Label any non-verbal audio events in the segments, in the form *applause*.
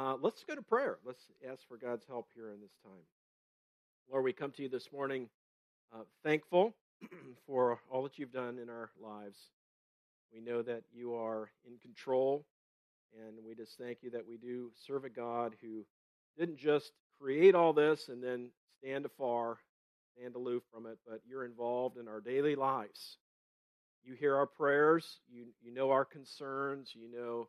uh, let's go to prayer. Let's ask for God's help here in this time. Lord, we come to you this morning uh, thankful *clears throat* for all that you've done in our lives. We know that you are in control, and we just thank you that we do serve a God who didn't just create all this and then stand afar, stand aloof from it, but you're involved in our daily lives. You hear our prayers, you, you know our concerns, you know,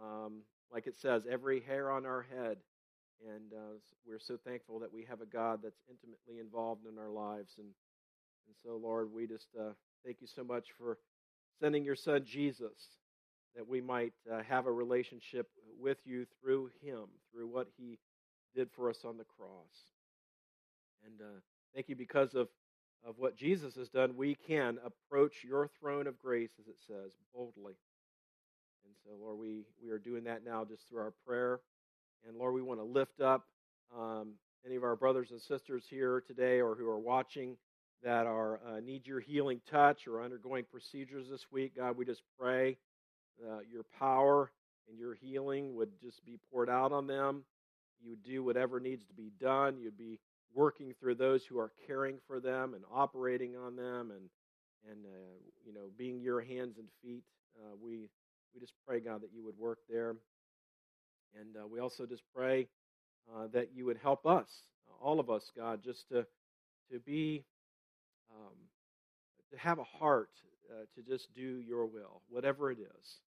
um, like it says, every hair on our head. And uh, we're so thankful that we have a God that's intimately involved in our lives. And, and so, Lord, we just uh, thank you so much for sending your son Jesus that we might uh, have a relationship with you through him, through what he did for us on the cross. And uh, thank you because of, of what Jesus has done, we can approach your throne of grace, as it says, boldly. And so, Lord, we, we are doing that now just through our prayer. And Lord, we want to lift up um, any of our brothers and sisters here today or who are watching that are uh, need your healing touch or undergoing procedures this week. God, we just pray uh, your power and your healing would just be poured out on them. You would do whatever needs to be done. You'd be working through those who are caring for them and operating on them and and uh, you know being your hands and feet. Uh, we we just pray God that you would work there, and uh, we also just pray uh, that you would help us, all of us, God, just to to be um, to have a heart uh, to just do your will, whatever it is.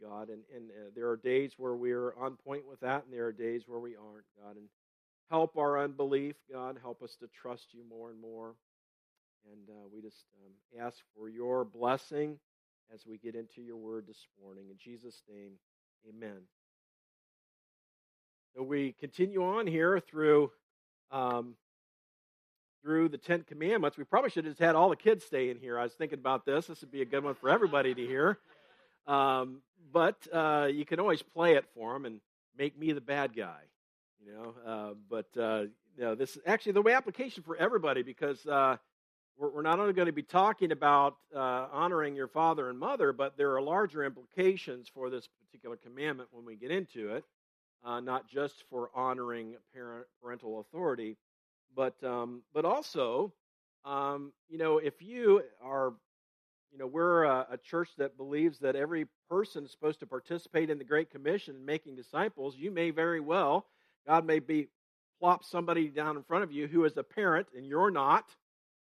God. And, and uh, there are days where we're on point with that, and there are days where we aren't, God. And help our unbelief, God. Help us to trust you more and more. And uh, we just um, ask for your blessing as we get into your word this morning. In Jesus' name, amen. So we continue on here through. Um, through the Ten Commandments, we probably should have just had all the kids stay in here. I was thinking about this. This would be a good one for everybody to hear. Um, but uh, you can always play it for them and make me the bad guy, you know. Uh, but uh, you know, this is actually the way application for everybody because uh, we're, not only going to be talking about uh, honoring your father and mother, but there are larger implications for this particular commandment when we get into it. Uh, not just for honoring parent, parental authority, but um, but also, um, you know, if you are you know, we're a, a, church that believes that every person is supposed to participate in the Great Commission and making disciples. You may very well, God may be plop somebody down in front of you who is a parent and you're not,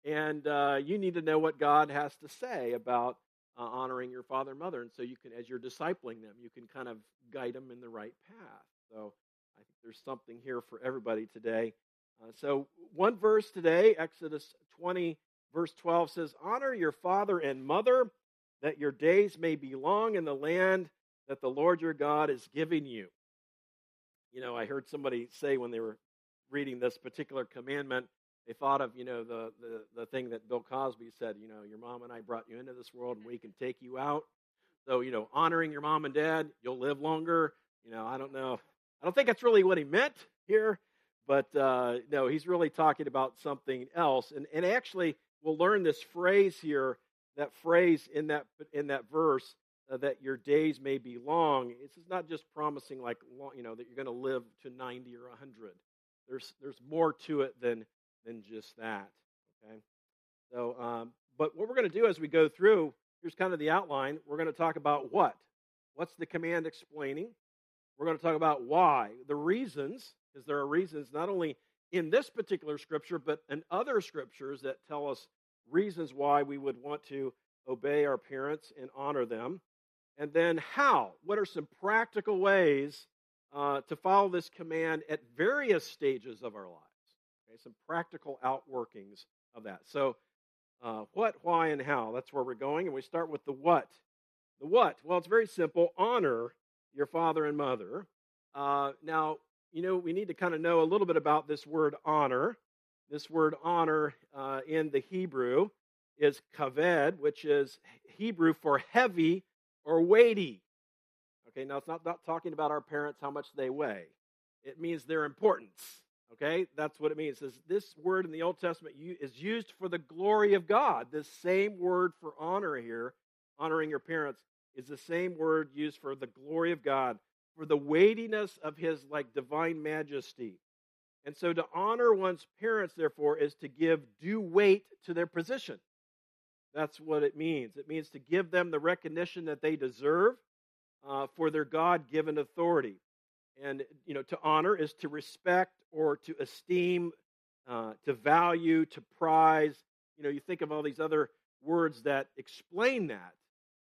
and uh, you need to know what God has to say about uh, honoring your father and mother. And so you can, as you're discipling them, you can kind of guide them in the right path. So I think there's something here for everybody today. Uh, so one verse today, Exodus 20 Verse 12 says, Honor your father and mother, that your days may be long in the land that the Lord your God is giving you. You know, I heard somebody say when they were reading this particular commandment, they thought of, you know, the, the, the thing that Bill Cosby said, you know, your mom and I brought you into this world and we can take you out. So, you know, honoring your mom and dad, you'll live longer. You know, I don't know. I don't think that's really what he meant here, but uh, no, he's really talking about something else. And, and actually, we'll learn this phrase here, that phrase in that in that verse uh, that your days may be long. It's not just promising like long, you know that you're going to live to 90 or 100. There's there's more to it than than just that. Okay, so um, but what we're going to do as we go through here's kind of the outline. We're going to talk about what what's the command explaining. We're going to talk about why the reasons because there are reasons not only in this particular scripture, but in other scriptures that tell us reasons why we would want to obey our parents and honor them. And then how? What are some practical ways uh, to follow this command at various stages of our lives? Okay, some practical outworkings of that. So, uh, what, why, and how? That's where we're going. And we start with the what. The what? Well, it's very simple honor your father and mother. Uh, now, you know, we need to kind of know a little bit about this word honor. This word honor uh, in the Hebrew is kaved, which is Hebrew for heavy or weighty. Okay, now it's not, not talking about our parents, how much they weigh. It means their importance. Okay, that's what it means. Says this word in the Old Testament is used for the glory of God. This same word for honor here, honoring your parents, is the same word used for the glory of God for the weightiness of his like divine majesty. And so to honor one's parents, therefore, is to give due weight to their position. That's what it means. It means to give them the recognition that they deserve uh, for their God given authority. And, you know, to honor is to respect or to esteem, uh, to value, to prize. You know, you think of all these other words that explain that.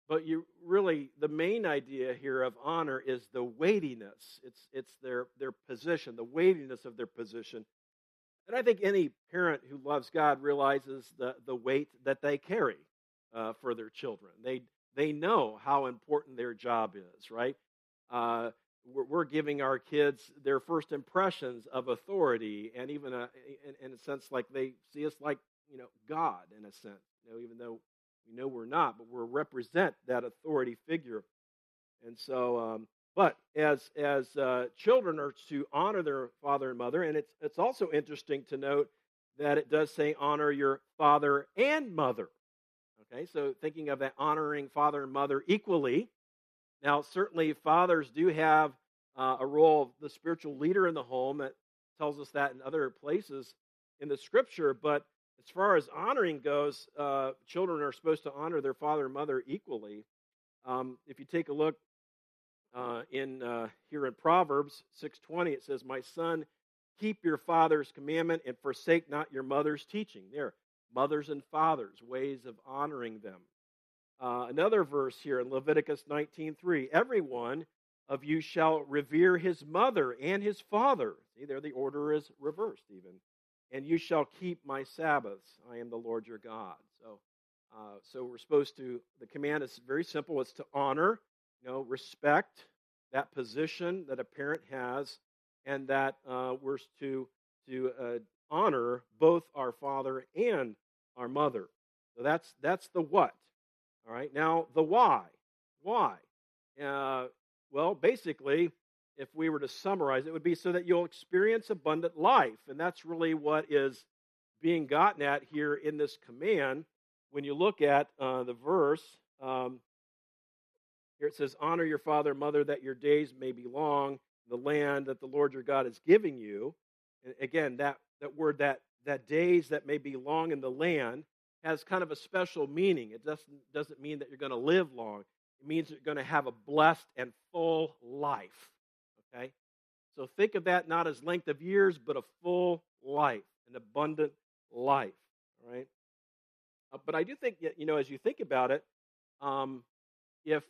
But you really, the main idea here of honor is the weightiness. It's, it's their, their position, the weightiness of their position. And I think any parent who loves God realizes the, the weight that they carry uh, for their children. They, they know how important their job is, right? Uh, we're, giving our kids their first impressions of authority, and even a, in, in, a sense, like they see us like, you know, God, in a sense, you know, even though we know we're not, but we represent that authority figure. And so, um, but as as uh, children are to honor their father and mother, and it's it's also interesting to note that it does say honor your father and mother. Okay, so thinking of that honoring father and mother equally. Now, certainly, fathers do have uh, a role of the spiritual leader in the home. That tells us that in other places in the scripture. But as far as honoring goes, uh, children are supposed to honor their father and mother equally. Um, if you take a look uh, in uh, here in Proverbs 6:20, it says, "My son, keep your father's commandment and forsake not your mother's teaching." There, mothers and fathers, ways of honoring them. Uh, another verse here in Leviticus 19:3, "Everyone of you shall revere his mother and his father." See, there the order is reversed even and you shall keep my Sabbaths. I am the Lord your God. So, uh, so we're supposed to. The command is very simple. It's to honor, you know, respect that position that a parent has, and that uh, we're to to uh, honor both our father and our mother. So that's that's the what. All right. Now the why. Why? Uh, well, basically, if we were to summarize, it would be so that you'll experience abundant life. And that's really what is being gotten at here in this command. When you look at uh, the verse, um, here it says, Honor your father and mother that your days may be long, the land that the Lord your God is giving you. And again, that, that word, that, that days that may be long in the land, has kind of a special meaning. It doesn't, doesn't mean that you're going to live long, it means you're going to have a blessed and full life. Okay? So think of that not as length of years, but a full life, an abundant life. All right? Uh, but I do think, you know, as you think about it, um, if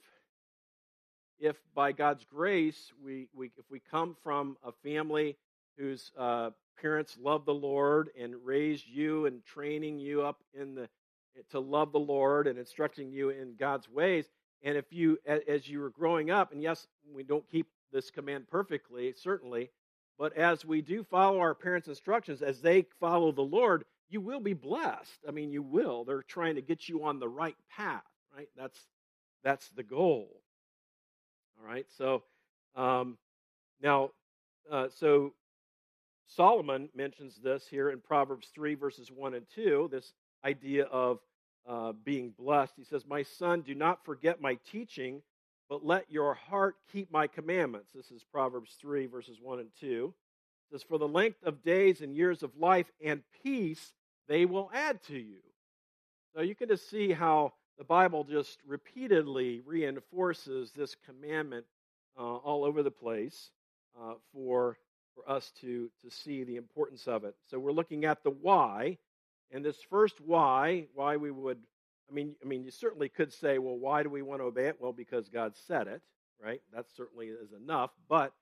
if by God's grace we, we if we come from a family whose uh, parents love the Lord and raised you and training you up in the to love the Lord and instructing you in God's ways, and if you as you were growing up, and yes, we don't keep this command perfectly, certainly. But as we do follow our parents' instructions, as they follow the Lord, you will be blessed. I mean, you will. They're trying to get you on the right path, right? That's that's the goal. All right. So um, now, uh, so Solomon mentions this here in Proverbs three verses one and two. This idea of uh, being blessed. He says, "My son, do not forget my teaching." but let your heart keep my commandments. This is Proverbs 3, verses 1 and 2. It says, For the length of days and years of life and peace they will add to you. So you can just see how the Bible just repeatedly reinforces this commandment uh, all over the place uh, for, for us to, to see the importance of it. So we're looking at the why. And this first why, why we would I mean, I mean, you certainly could say, well, why do we want to obey it? Well, because God said it, right? That certainly is enough. But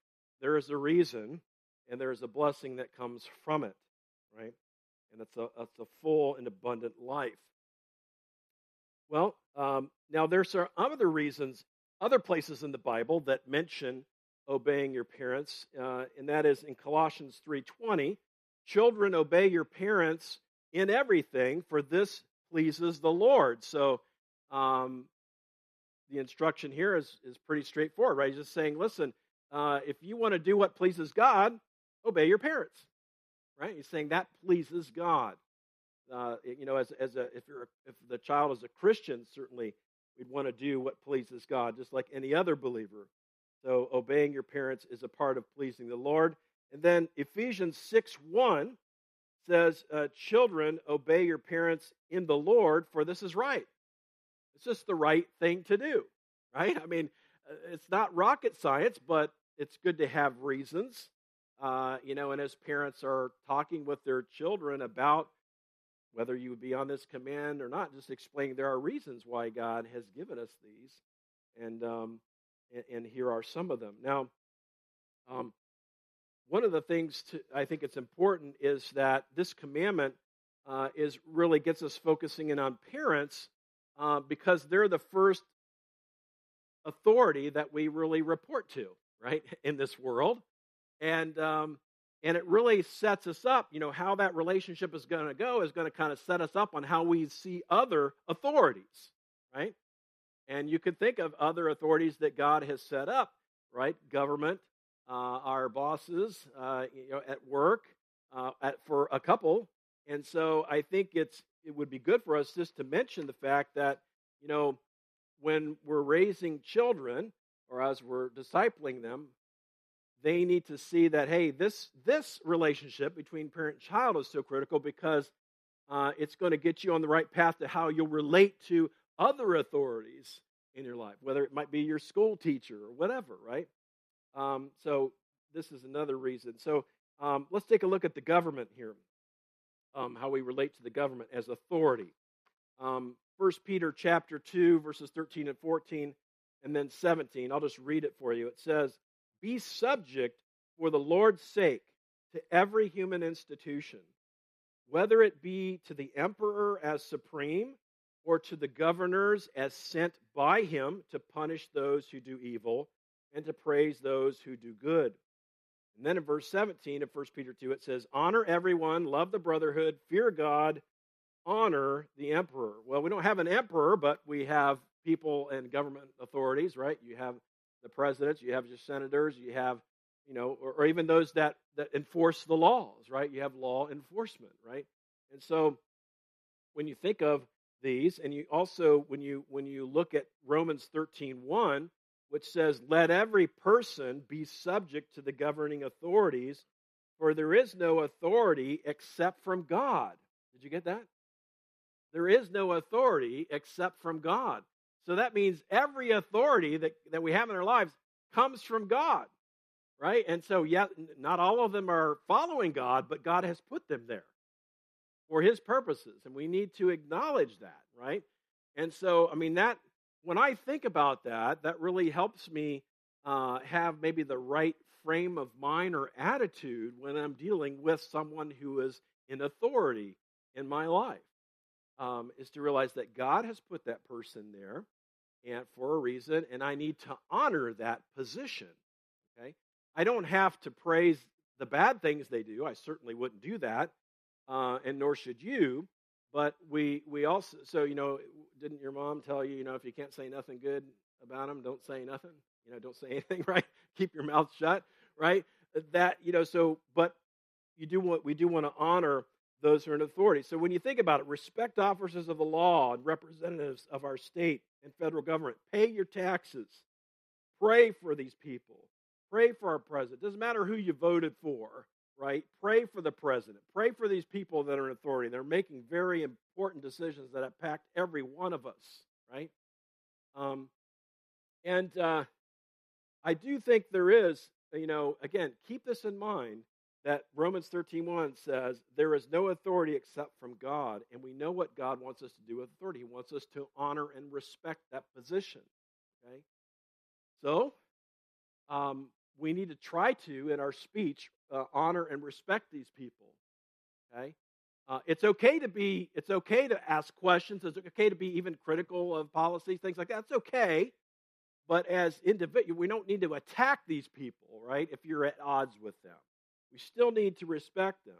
there is a reason, and there is a blessing that comes from it, right? And it's a it's a full and abundant life. Well, um, now there's other reasons, other places in the Bible that mention obeying your parents, uh, and that is in Colossians three twenty. Children, obey your parents in everything, for this pleases the Lord. So um, the instruction here is, is pretty straightforward, right? He's just saying, listen, uh, if you want to do what pleases God, obey your parents, right? He's saying that pleases God. Uh, you know, as, as a, if you're if the child is a Christian, certainly we'd want to do what pleases God, just like any other believer. So obeying your parents is a part of pleasing the Lord. And then Ephesians 6 1 says, uh, Children, obey your parents in the Lord, for this is right. It's just the right thing to do, right? I mean, uh, it's not rocket science, but it's good to have reasons. Uh, you know, and as parents are talking with their children about whether you would be on this command or not, just explaining there are reasons why God has given us these. And um, and, and here are some of them. Now, um, one of the things to, I think it's important is that this commandment uh, is really gets us focusing in on parents uh, because they're the first authority that we really report to, right, *laughs* in this world, and um, and it really sets us up. You know how that relationship is going to go is going to kind of set us up on how we see other authorities, right? And you could think of other authorities that God has set up, right? Government, uh, our bosses, uh, you know, at work, uh, at, for a couple. And so I think it's it would be good for us just to mention the fact that you know when we're raising children or as we're discipling them, they need to see that hey, this this relationship between parent and child is so critical because uh, it's going to get you on the right path to how you'll relate to other authorities in your life, whether it might be your school teacher or whatever, right? Um, so this is another reason. So um, let's take a look at the government here, um, how we relate to the government as authority. Um, First Peter chapter two, verses thirteen and fourteen, and then seventeen. I'll just read it for you. It says, "Be subject for the Lord's sake to every human institution, whether it be to the emperor as supreme." Or to the governors as sent by him to punish those who do evil and to praise those who do good. And then in verse 17 of 1 Peter 2, it says, Honor everyone, love the brotherhood, fear God, honor the emperor. Well, we don't have an emperor, but we have people and government authorities, right? You have the presidents, you have your senators, you have, you know, or, or even those that, that enforce the laws, right? You have law enforcement, right? And so when you think of these and you also when you when you look at Romans 13:1 which says let every person be subject to the governing authorities for there is no authority except from God. Did you get that? There is no authority except from God. So that means every authority that, that we have in our lives comes from God, right? And so, yeah, not all of them are following God, but God has put them there for his purposes. And we need to acknowledge that, right? And so, I mean, that, when I think about that, that really helps me uh, have maybe the right frame of mind or attitude when I'm dealing with someone who is in authority in my life. Um, is to realize that God has put that person there and for a reason, and I need to honor that position. Okay, I don't have to praise the bad things they do. I certainly wouldn't do that uh, and nor should you. But we we also so you know didn't your mom tell you you know if you can't say nothing good about them, don't say nothing. You know, don't say *laughs* anything. Right? Keep your mouth shut. Right? That you know. So, but you do want we do want to honor those who are in authority. So when you think about it, respect officers of the law and representatives of our state and federal government. Pay your taxes. Pray for these people. Pray for our president. Doesn't matter who you voted for right? Pray for the president. Pray for these people that are in authority. They're making very important decisions that impact every one of us, right? Um, and uh, I do think there is, you know, again, keep this in mind that Romans 13:1 says there is no authority except from God, and we know what God wants us to do with authority. He wants us to honor and respect that position. Okay, so um, we need to try to, in our speech, uh, honor and respect these people. Okay? Uh, it's okay to be, it's okay to ask questions. It's okay to be even critical of policies, things like that. It's okay. But as individual, we don't need to attack these people, right? If you're at odds with them, we still need to respect them.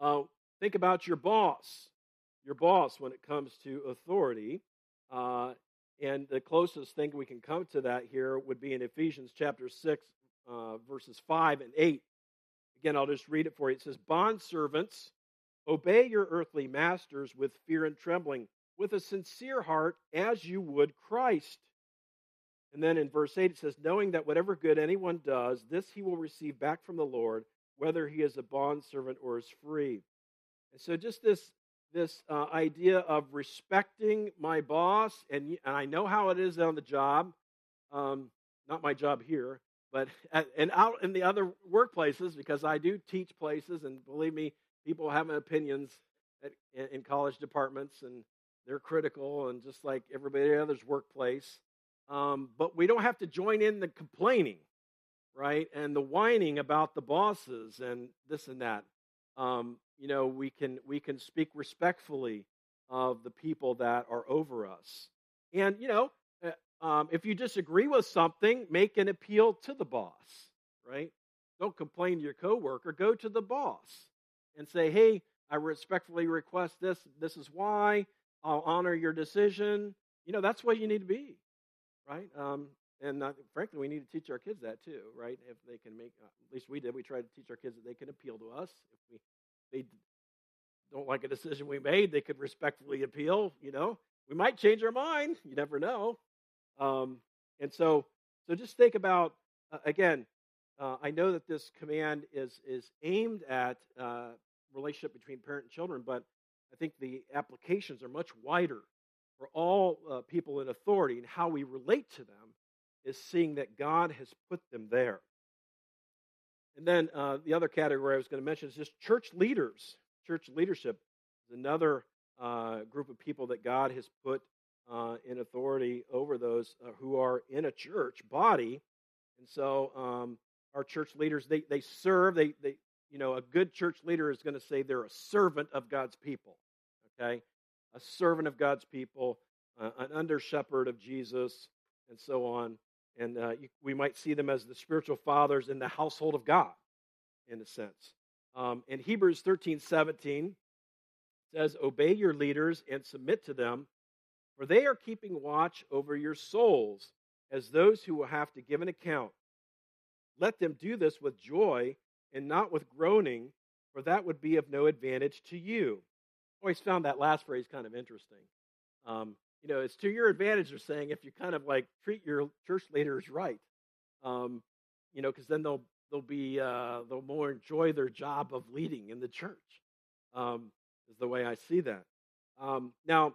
Uh, think about your boss. Your boss, when it comes to authority, uh, and the closest thing we can come to that here would be in Ephesians chapter 6, uh, verses 5 and 8. Again, I'll just read it for you. It says, Bond servants, obey your earthly masters with fear and trembling, with a sincere heart, as you would Christ. And then in verse 8 it says, Knowing that whatever good anyone does, this he will receive back from the Lord, whether he is a bondservant or is free. And so just this this uh, idea of respecting my boss, and, and I know how it is on the job, um, not my job here, but *laughs* at, and out in the other workplaces because I do teach places, and believe me, people have opinions at, in, college departments, and they're critical, and just like everybody else's workplace. Um, but we don't have to join in the complaining, right, and the whining about the bosses and this and that. Um, you know, we can we can speak respectfully of the people that are over us, and you know, uh, um, if you disagree with something, make an appeal to the boss, right? Don't complain to your coworker. Go to the boss and say, "Hey, I respectfully request this. This is why. I'll honor your decision." You know, that's what you need to be, right? Um, and uh, frankly, we need to teach our kids that too, right? If they can make, uh, at least we did, we tried to teach our kids that they can appeal to us. If we they don't like a decision we made, they could respectfully appeal. You know, we might change our mind. You never know. Um, and so, so just think about uh, again. Uh, I know that this command is is aimed at uh, relationship between parent and children, but I think the applications are much wider for all uh, people in authority, and how we relate to them is seeing that God has put them there. And then uh, the other category I was going to mention is just church leaders. Church leadership is another uh, group of people that God has put uh, in authority over those uh, who are in a church body. And so um, our church leaders, they, they serve, they, they, you know, a good church leader is going to say they're a servant of God's people, okay? A servant of God's people, uh, an under shepherd of Jesus, and so on. And uh, you, we might see them as the spiritual fathers in the household of God, in a sense. Um, in Hebrews 13 17, says, Obey your leaders and submit to them, for they are keeping watch over your souls as those who will have to give an account. Let them do this with joy and not with groaning, for that would be of no advantage to you. Always found that last phrase kind of interesting. Um, you know, it's to your advantage. They're saying if you kind of like treat your church leaders right, um, you know, because then they'll they'll be uh, they'll more enjoy their job of leading in the church. Um, is the way I see that. Um, now,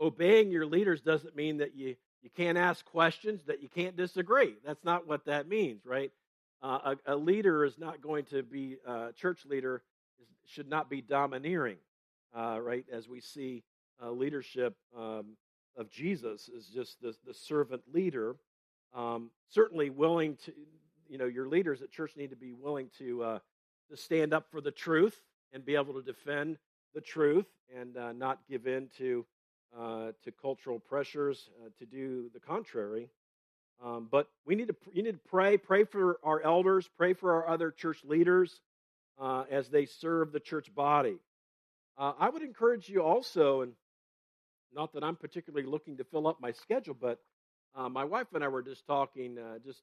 obeying your leaders doesn't mean that you you can't ask questions, that you can't disagree. That's not what that means, right? Uh, a, a, leader is not going to be a uh, church leader is, should not be domineering, uh, right? As we see uh, leadership um, of Jesus is just the, the servant leader. Um, certainly willing to, you know, your leaders at church need to be willing to, uh, to stand up for the truth and be able to defend the truth and uh, not give in to, uh, to cultural pressures uh, to do the contrary. Um, but we need to you need to pray, pray for our elders, pray for our other church leaders uh, as they serve the church body. I would encourage you also, and not that I'm particularly looking to fill up my schedule, but uh, my wife and I were just talking, uh, just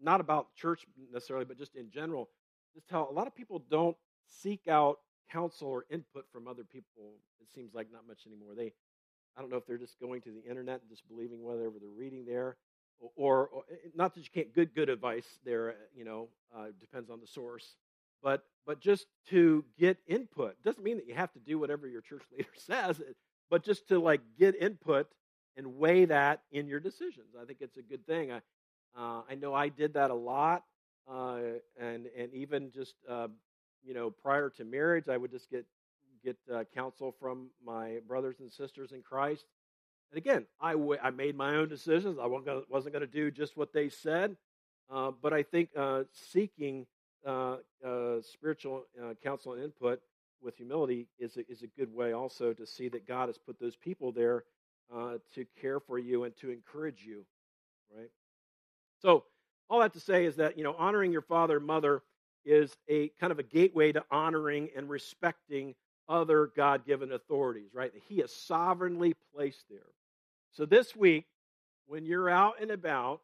not about church necessarily, but just in general. Just how a lot of people don't seek out counsel or input from other people. It seems like not much anymore. They, I don't know if they're just going to the internet and just believing whatever they're reading there, or, or, not that you can't good good advice there. You know, uh, depends on the source, but but just to get input doesn't mean that you have to do whatever your church *laughs* leader says but just to like get input and weigh that in your decisions. I think it's a good thing. I, uh, I know I did that a lot, uh, and and even just uh, you know prior to marriage, I would just get get uh, counsel from my brothers and sisters in Christ. And again, I, w- I made my own decisions. I wasn't going to do just what they said, uh, but I think uh, seeking spiritual counsel and input with humility is a, is a good way also to see that God has put those people there uh, to care for you and to encourage you, right? So, all that to say is that, you know, honoring your father and mother is a kind of a gateway to honoring and respecting other God given authorities, right? That He is sovereignly placed there. So, this week, when you're out and about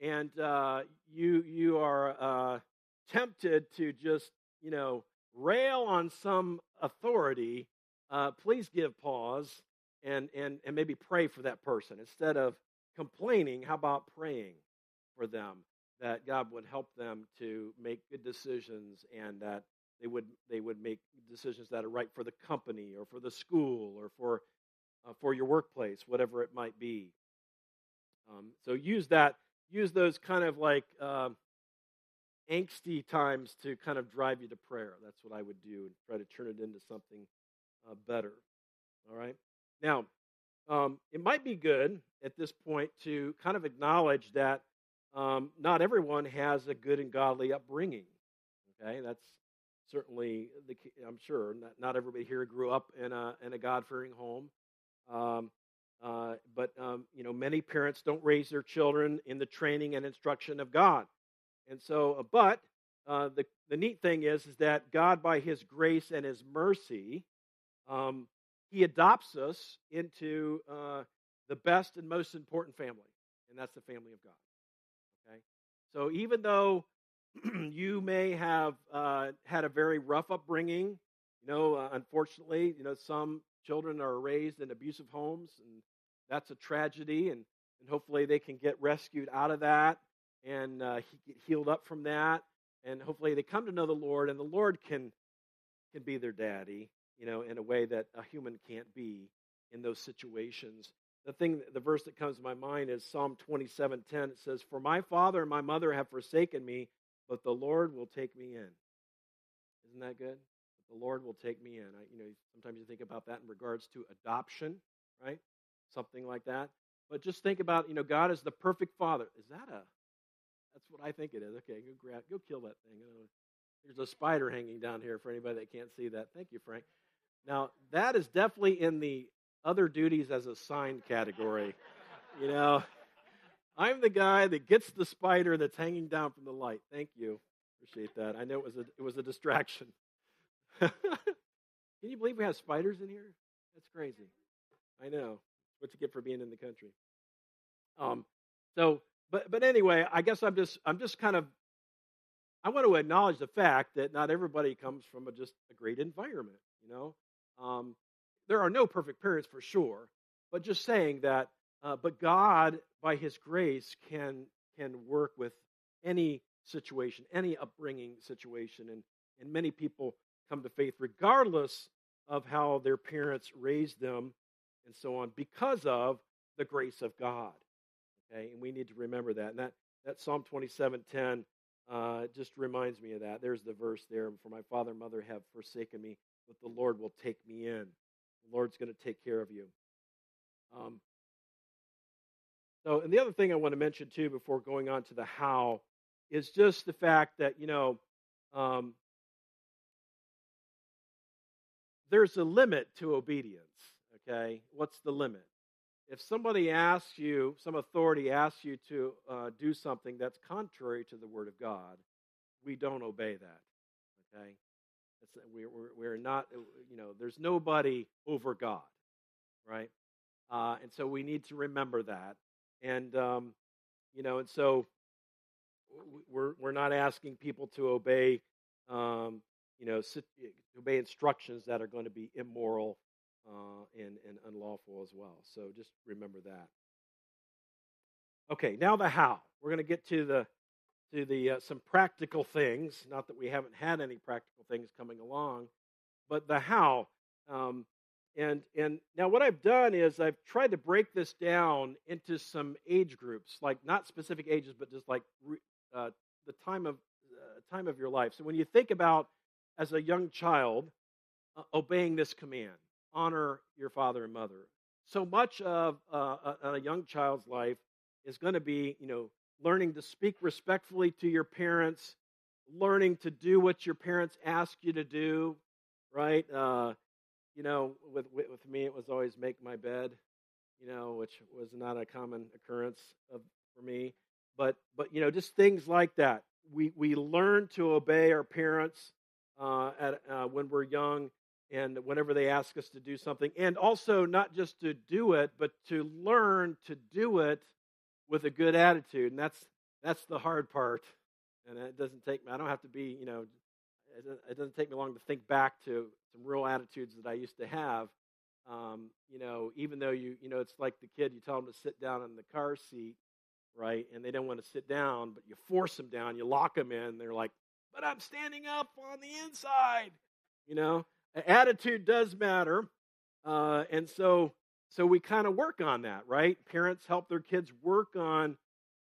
and uh, you, you are uh, tempted to just, you know, rail on some authority, uh, please give pause and, and, and maybe pray for that person instead of complaining, how about praying for them that God would help them to make good decisions and that they would they would make decisions that are right for the company or for the school or for uh, for your workplace, whatever it might be. Um, so use that use those kind of like uh, angsty times to kind of drive you to prayer. That's what I would do and try to turn it into something uh, better. All right. Now, um, it might be good at this point to kind of acknowledge that um, not everyone has a good and godly upbringing. Okay, that's certainly the. I'm sure not, not everybody here grew up in a in a God fearing home. Um, uh, but um, you know, many parents don't raise their children in the training and instruction of God, and so. Uh, but uh, the the neat thing is, is that God, by His grace and His mercy, um, He adopts us into uh, the best and most important family, and that's the family of God. Okay, so even though *clears throat* you may have uh, had a very rough upbringing, you know, uh, unfortunately, you know, some children are raised in abusive homes, and that's a tragedy. And, and hopefully they can get rescued out of that and uh, get healed up from that. And hopefully they come to know the Lord, and the Lord can can be their daddy, you know, in a way that a human can't be in those situations. The thing, the verse that comes to my mind is Psalm 27:10. It says, "For my father and my mother have forsaken me, but the Lord will take me in." Isn't that good? the Lord will take me in. I, you know, sometimes you think about that in regards to adoption, right? Something like that. But just think about, you know, God is the perfect Father. Is that a? That's what I think it is. Okay, go grab, go kill that thing. There's a spider hanging down here for anybody that can't see that. Thank you, Frank. Now that is definitely in the other duties as a sign category. you know, I'm the guy that gets the spider that's hanging down from the light. Thank you. Appreciate that. I know it was a it was a distraction. *laughs* Can you believe we have spiders in here? That's crazy. I know. What you get for being in the country. Um, so, but but anyway, I guess I'm just I'm just kind of I want to acknowledge the fact that not everybody comes from a, just a great environment. You know, um, there are no perfect parents for sure, but just saying that. Uh, but God, by His grace, can can work with any situation, any upbringing situation, and and many people come to faith regardless of how their parents raised them and so on because of the grace of God. Okay, and we need to remember that. And that, that Psalm 27:10 uh, just reminds me of that. There's the verse there. For my father and mother have forsaken me, but the Lord will take me in. The Lord's going to take care of you. Um, so, and the other thing I want to mention too, before going on to the how, is just the fact that you know um, there's a limit to obedience. Okay, what's the limit? If somebody asks you, some authority asks you to uh, do something that's contrary to the Word of God, we don't obey that. Okay, it's, we're, we're, we're not, you know, there's nobody over God, right? Uh, and so we need to remember that. And, um, you know, and so we're, we're not asking people to obey um, you know, sit, obey instructions that are going to be immoral uh, and, and unlawful as well. So just remember that. Okay, now the how. We're going to get to the to the uh, some practical things. Not that we haven't had any practical things coming along, but the how. Um, and and now what I've done is I've tried to break this down into some age groups, like not specific ages, but just like uh, the time of uh, time of your life. So when you think about as a young child uh, obeying this command honor your father and mother. So much of uh, a, a young child's life is going to be, you know, learning to speak respectfully to your parents, learning to do what your parents ask you to do, right? Uh, you know, with, with, with me, it was always make my bed, you know, which was not a common occurrence of, for me. But, but, you know, just things like that. We, we learn to obey our parents uh, at, uh, when we're young and whenever they ask us to do something. And also, not just to do it, but to learn to do it with a good attitude. And that's, that's the hard part. And it doesn't take me, I don't have to be, you know, it doesn't take me long to think back to some real attitudes that I used to have. um, you know, even though you, you know, it's like the kid, you tell them to sit down in the car seat, right? And they don't want to sit down, but you force them down, you lock them in. They're like, but I'm standing up on the inside. You know, attitude does matter. Uh, and so, so we kind of work on that, right? Parents help their kids work on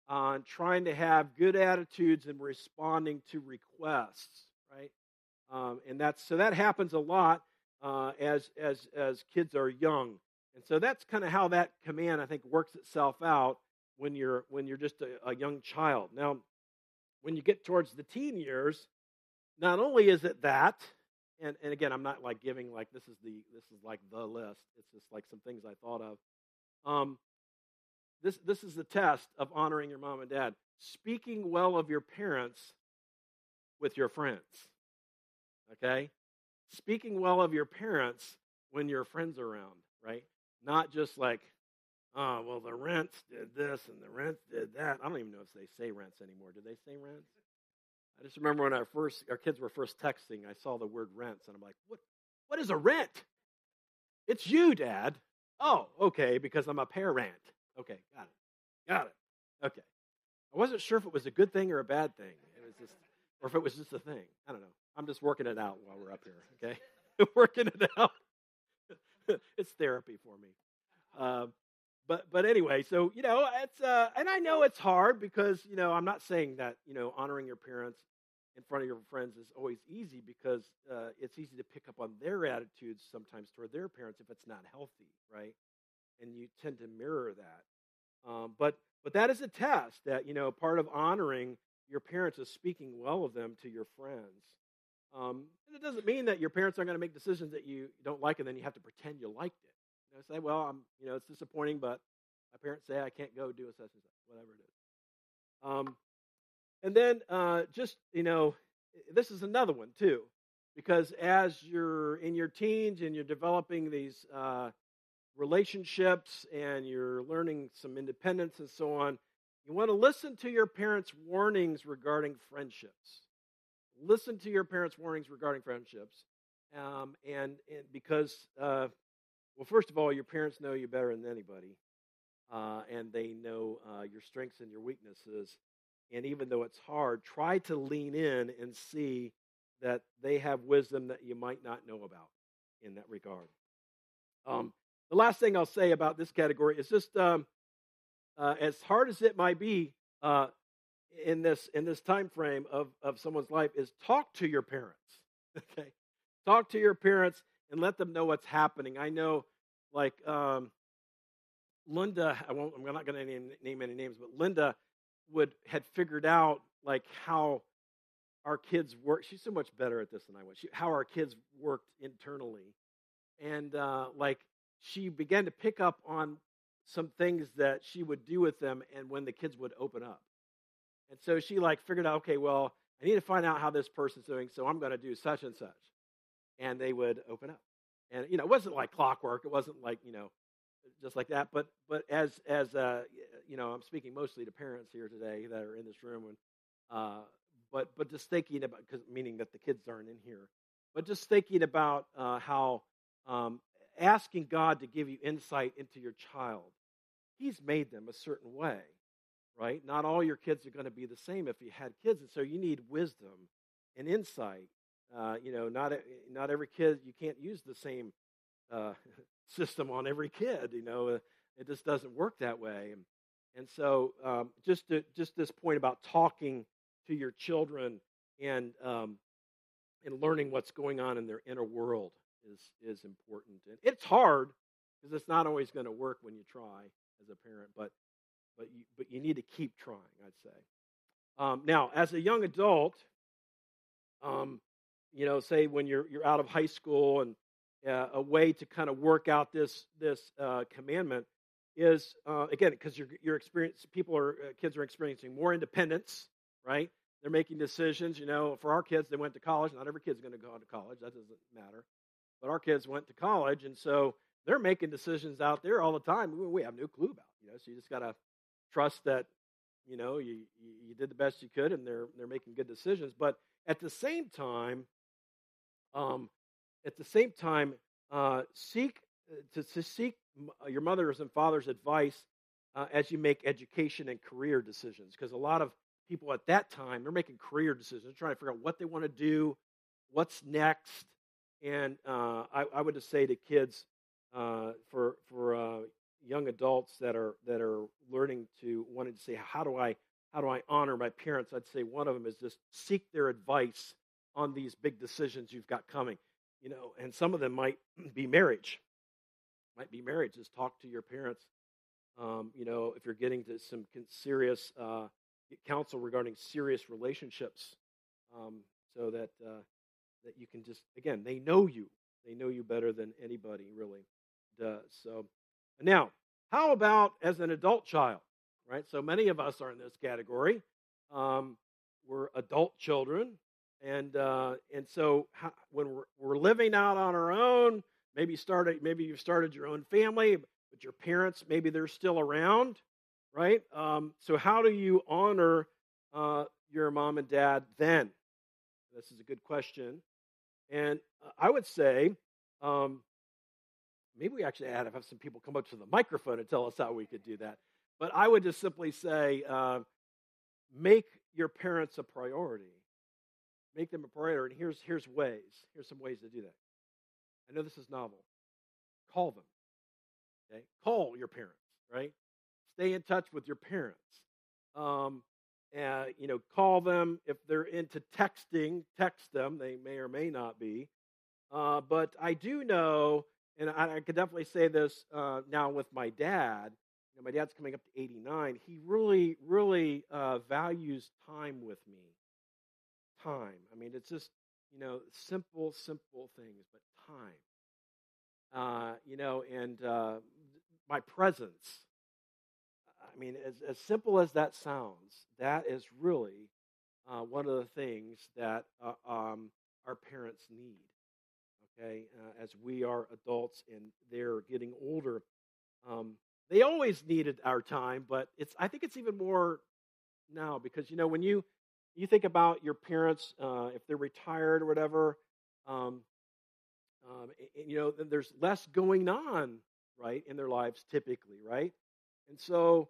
on trying to have good attitudes and responding to requests, right? Um, and that's so that happens a lot uh, as as as kids are young, and so that's kind of how that command I think works itself out when you're when you're just a, a young child. Now, when you get towards the teen years, not only is it that, and, and again, I'm not like giving like this is the this is like the list. It's just like some things I thought of. Um, this this is the test of honoring your mom and dad. Speaking well of your parents with your friends. Okay? Speaking well of your parents when your friends are around, right? Not just like, oh, well, the rents did this and the rents did that. I don't even know if they say rents anymore. Do they say rents? I just remember when our first our kids were first texting, I saw the word rents, and I'm like, what what is a rent? It's you, Dad. Oh, okay, because I'm a parent. Okay, got it. Got it. Okay. I wasn't sure if it was a good thing or a bad thing. It was just or if it was just a thing. I don't know. I'm just working it out while we're up here, okay? *laughs* working it out. *laughs* it's therapy for me. Uh, but but anyway, so you know, it's uh, and I know it's hard because you know I'm not saying that you know honoring your parents in front of your friends is always easy because uh, it's easy to pick up on their attitudes sometimes toward their parents if it's not healthy, right? And you tend to mirror that. Um, but but that is a test that you know part of honoring your parents is speaking well of them to your friends. Um, and it doesn't mean that your parents aren't going to make decisions that you don't like, and then you have to pretend you liked it. Know, say, well, I'm, you know, it's disappointing, but my parents say I can't go do a such, whatever it is. Um, and then uh, just, you know, this is another one too, because as you're in your teens and you're developing these uh, relationships and you're learning some independence and so on, you want to listen to your parents' warnings regarding friendships. Listen to your parents' warnings regarding friendships. Um, and, and, because uh, well, first of all, your parents know you better than anybody, uh, and they know uh, your strengths and your weaknesses. And even though it's hard, try to lean in and see that they have wisdom that you might not know about in that regard. Um, the last thing I'll say about this category is just um, uh, as hard as it might be uh, in this in this time frame of, of someone's life, is talk to your parents. *laughs* Okay, talk to your parents and let them know what's happening. I know, like um, Linda, I won't, I'm not going to name, name any names, but Linda would had figured out like how our kids work. She's so much better at this than I was. She, how our kids worked internally, and uh, like she began to pick up on some things that she would do with them, and when the kids would open up, and so she like figured out, okay, well, I need to find out how this person's doing, so I'm going to do such and such and they would open up. And you know, it wasn't like clockwork. It wasn't like you know, just like that. But but as as uh, you know, I'm speaking mostly to parents here today that are in this room, and uh, but but just thinking about because meaning that the kids aren't in here, but just thinking about uh, how um, asking God to give you insight into your child. He's made them a certain way, right? Not all your kids are going to be the same if you had kids, and so you need wisdom and insight uh, you know, not not every kid you can't use the same uh, *laughs* system on every kid. You know, uh, it just doesn't work that way. And, and so, um, just to, just this point about talking to your children and um, and learning what's going on in their inner world is is important. And it's hard because it's not always going to work when you try as a parent, but but you, but you need to keep trying. I'd say. Um, now, as a young adult, um, you know, say when you're you're out of high school and uh, a way to kind of work out this this uh, commandment is uh, again because you're you're experience people are uh, kids are experiencing more independence, right? They're making decisions. You know, for our kids, they went to college. Not every kid's going to go to college. That doesn't matter. But our kids went to college, and so they're making decisions out there all the time. We have no clue about. You know, so you just got to trust that you know you you did the best you could, and they're they're making good decisions. But at the same time, um, at the same time, uh, seek to, to seek your mother's and father's advice uh, as you make education and career decisions. Because a lot of people at that time, they're making career decisions, they're trying to figure out what they want to do, what's next. And uh, I, I, would just say to kids, uh, for for uh, young adults that are that are learning to wanting to say, how do I how do I honor my parents? I'd say one of them is just seek their advice on these big decisions you've got coming. You know, and some of them might *clears throat* be marriage. Might be marriage. Just talk to your parents. Um, you know, if you're getting to some serious uh, counsel regarding serious relationships, um, so that uh, that you can just again, they know you. They know you better than anybody really does. So now, how about as an adult child? right? So many of us are in this category. Um, we're adult children, and uh, and so how, when we're, we're living out on our own, maybe started, maybe you've started your own family, but your parents maybe they're still around, right? Um, so how do you honor uh, your mom and dad then? This is a good question, and uh, I would say. Um, maybe we actually had to have some people come up to the microphone and tell us how we could do that. But I would just simply say uh, make your parents a priority. Make them a priority. And here's, here's ways. Here's some ways to do that. I know this is novel. Call them. Okay? Call your parents, right? Stay in touch with your parents. Um, and, you know, call them. If they're into texting, text them. They may or may not be. Uh, but I do know, and I, I could definitely say this uh, now with my dad, you know, my dad's coming up to 89. He really, really uh, values time with me. Time. I mean, it's just, you know, simple, simple things, but time. Uh, you know, and uh, my presence. I mean, as, as simple as that sounds, that is really uh, one of the things that uh, um, our parents need. Okay, uh, as we are adults and they're getting older, um, they always needed our time, but it's I think it's even more now because you know when you you think about your parents uh, if they're retired or whatever, um, um, and, you know there's less going on right in their lives typically, right? And so,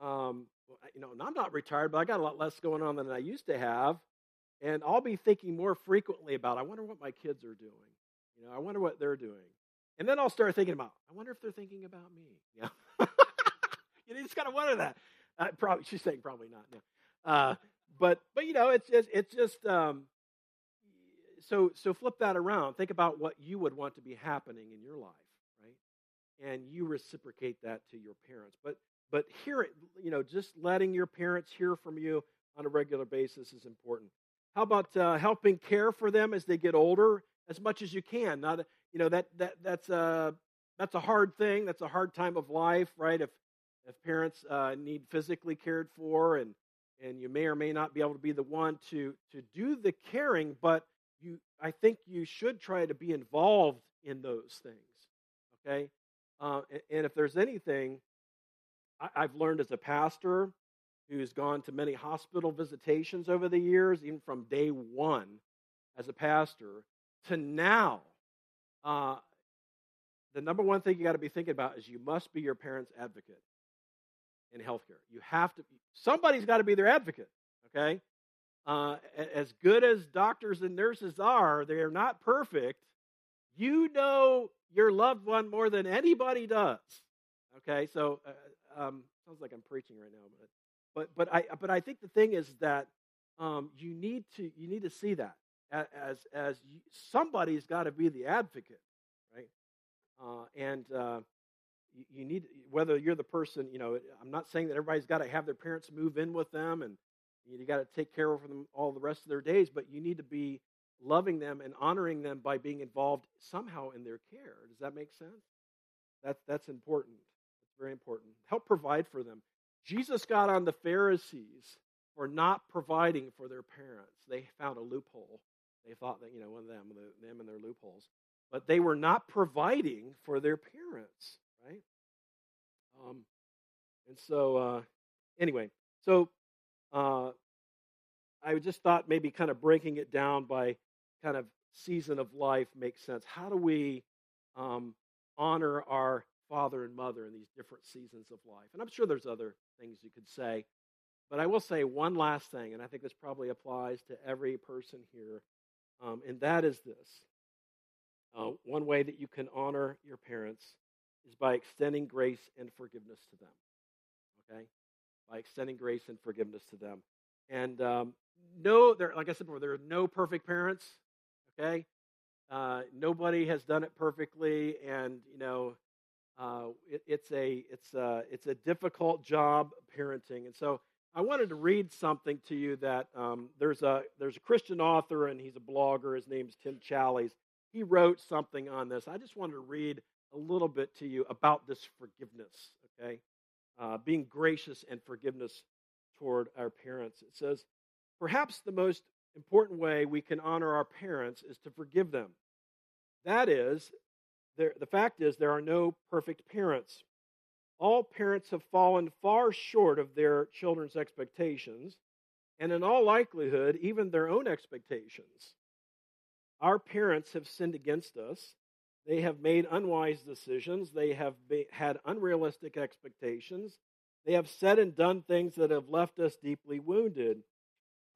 um, you know, I'm not retired, but I got a lot less going on than I used to have, and I'll be thinking more frequently about I wonder what my kids are doing. You know, I wonder what they're doing. And then I'll start thinking about, I wonder if they're thinking about me. Yeah. *laughs* you just gotta wonder that. Uh, probably she's saying probably not. No. Uh, but but you know, it's just it's just um, so so flip that around. Think about what you would want to be happening in your life, right? And you reciprocate that to your parents. But but hear it, you know, just letting your parents hear from you on a regular basis is important. How about uh, helping care for them as they get older as much as you can? Not you know that that that's a that's a hard thing. That's a hard time of life, right? If if parents uh, need physically cared for, and and you may or may not be able to be the one to to do the caring, but you I think you should try to be involved in those things. Okay, uh, and, and if there's anything I, I've learned as a pastor who's gone to many hospital visitations over the years, even from day one as a pastor to now uh, the number one thing you got to be thinking about is you must be your parent's advocate in healthcare. You have to. Somebody's got to be their advocate. Okay. Uh, as good as doctors and nurses are, they are not perfect. You know your loved one more than anybody does. Okay, so uh, um, sounds like I'm preaching right now, but but but I but I think the thing is that um, you need to you need to see that as as somebody's got to be the advocate, right? Uh, and uh, you, need whether you're the person, you know. I'm not saying that everybody's got to have their parents move in with them, and you got to take care of them all the rest of their days. But you need to be loving them and honoring them by being involved somehow in their care. Does that make sense? That's that's important. It's very important. Help provide for them. Jesus got on the Pharisees for not providing for their parents. They found a loophole they thought that, you know, one of them, them and their loopholes. But they were not providing for their parents, right? Um, and so, uh, anyway, so uh, I just thought maybe kind of breaking it down by kind of season of life makes sense. How do we um, honor our father and mother in these different seasons of life. And I'm sure there's other things you could say. But I will say one last thing, and I think this probably applies to every person here, um, and that is this. Uh, one way that you can honor your parents is by extending grace and forgiveness to them. Okay? By extending grace and forgiveness to them. And um, no, there, like I said before, there are no perfect parents. Okay? Uh, nobody has done it perfectly, and, you know, uh, it, it's a it's a it's a difficult job parenting, and so I wanted to read something to you that um, there's a there's a Christian author and he's a blogger. His name's Tim Challies. He wrote something on this. I just wanted to read a little bit to you about this forgiveness. Okay, uh, being gracious and forgiveness toward our parents. It says, perhaps the most important way we can honor our parents is to forgive them. That is, there, the fact is, there are no perfect parents. All parents have fallen far short of their children's expectations, and in all likelihood, even their own expectations. Our parents have sinned against us. They have made unwise decisions. They have had unrealistic expectations. They have said and done things that have left us deeply wounded.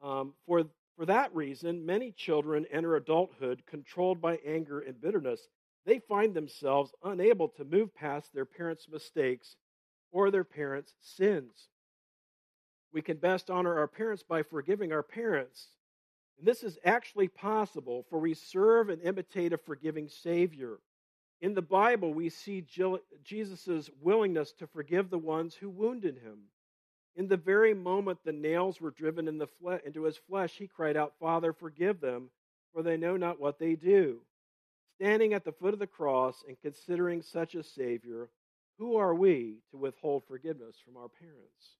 Um, for, for that reason, many children enter adulthood controlled by anger and bitterness they find themselves unable to move past their parents' mistakes or their parents' sins. We can best honor our parents by forgiving our parents. And this is actually possible, for we serve and imitate a forgiving Savior. In the Bible, we see Jesus' willingness to forgive the ones who wounded him. In the very moment the nails were driven in fle- into his flesh, he cried out, Father, forgive them, for they know not what they do. Standing at the foot of the cross and considering such a Savior, who are we to withhold forgiveness from our parents?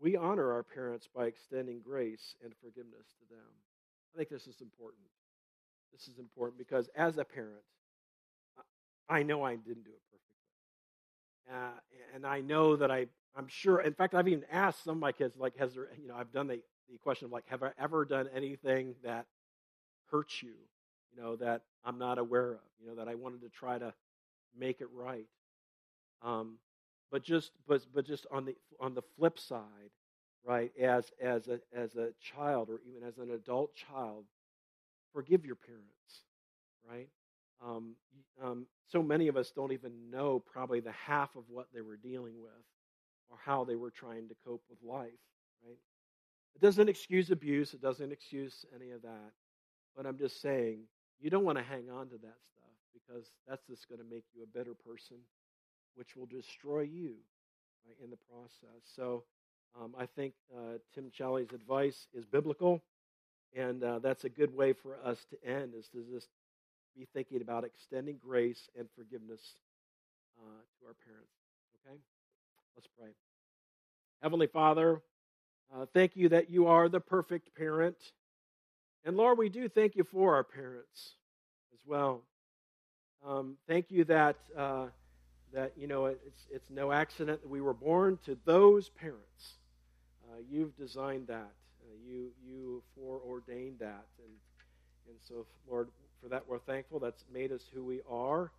We honor our parents by extending grace and forgiveness to them. I think this is important. This is important because as a parent, I know I didn't do it perfectly. Uh, and I know that I, I'm sure, in fact, I've even asked some of my kids, like, has there, you know, I've done the, the question of, like, have I ever done anything that hurts you? you know, that I'm not aware of, you know, that I wanted to try to make it right. Um, but just but but just on the on the flip side, right? As as a as a child or even as an adult child, forgive your parents, right? Um, um, so many of us don't even know probably the half of what they were dealing with or how they were trying to cope with life, right? It doesn't excuse abuse. It doesn't excuse any of that. But I'm just saying, you don't want to hang on to that stuff because that's just going to make you a better person, which will destroy you right, in the process. So um, I think uh, Tim Challies' advice is biblical, and uh, that's a good way for us to end, is to just be thinking about extending grace and forgiveness uh, to our parents. Okay? Let's pray. Heavenly Father, uh, thank you that you are the perfect parent. And Lord, we do thank you for our parents as well. Um, thank you that uh, that you know it's it's no accident that we were born to those parents. Uh, you've designed that. Uh, you you foreordained that, and and so Lord, for that we're thankful. That's made us who we are,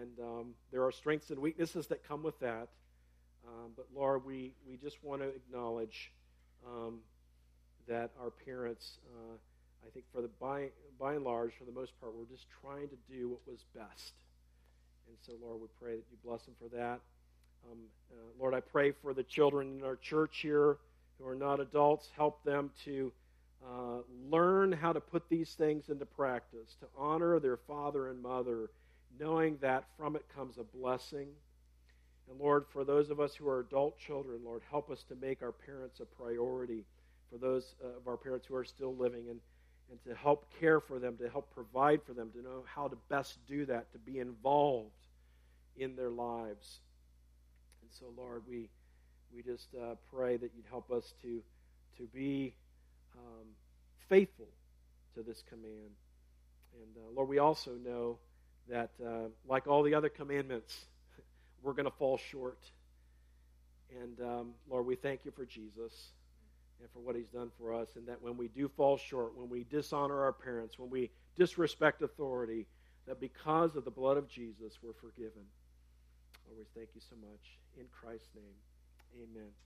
and um, there are strengths and weaknesses that come with that. Um, but Lord, we we just want to acknowledge um, that our parents. Uh, I think for the by, by and large, for the most part, we're just trying to do what was best. And so, Lord, we pray that you bless them for that. Um, uh, Lord, I pray for the children in our church here who are not adults. Help them to uh, learn how to put these things into practice, to honor their father and mother, knowing that from it comes a blessing. And Lord, for those of us who are adult children, Lord, help us to make our parents a priority for those uh, of our parents who are still living. And and to help care for them, to help provide for them, to know how to best do that, to be involved in their lives. And so, Lord, we we just uh, pray that you'd help us to to be um, faithful to this command. And uh, Lord, we also know that, uh, like all the other commandments, *laughs* we're going to fall short. And um, Lord, we thank you for Jesus and for what he's done for us, and that when we do fall short, when we dishonor our parents, when we disrespect authority, that because of the blood of Jesus, we're forgiven. Lord, we thank you so much. In Christ's name, amen.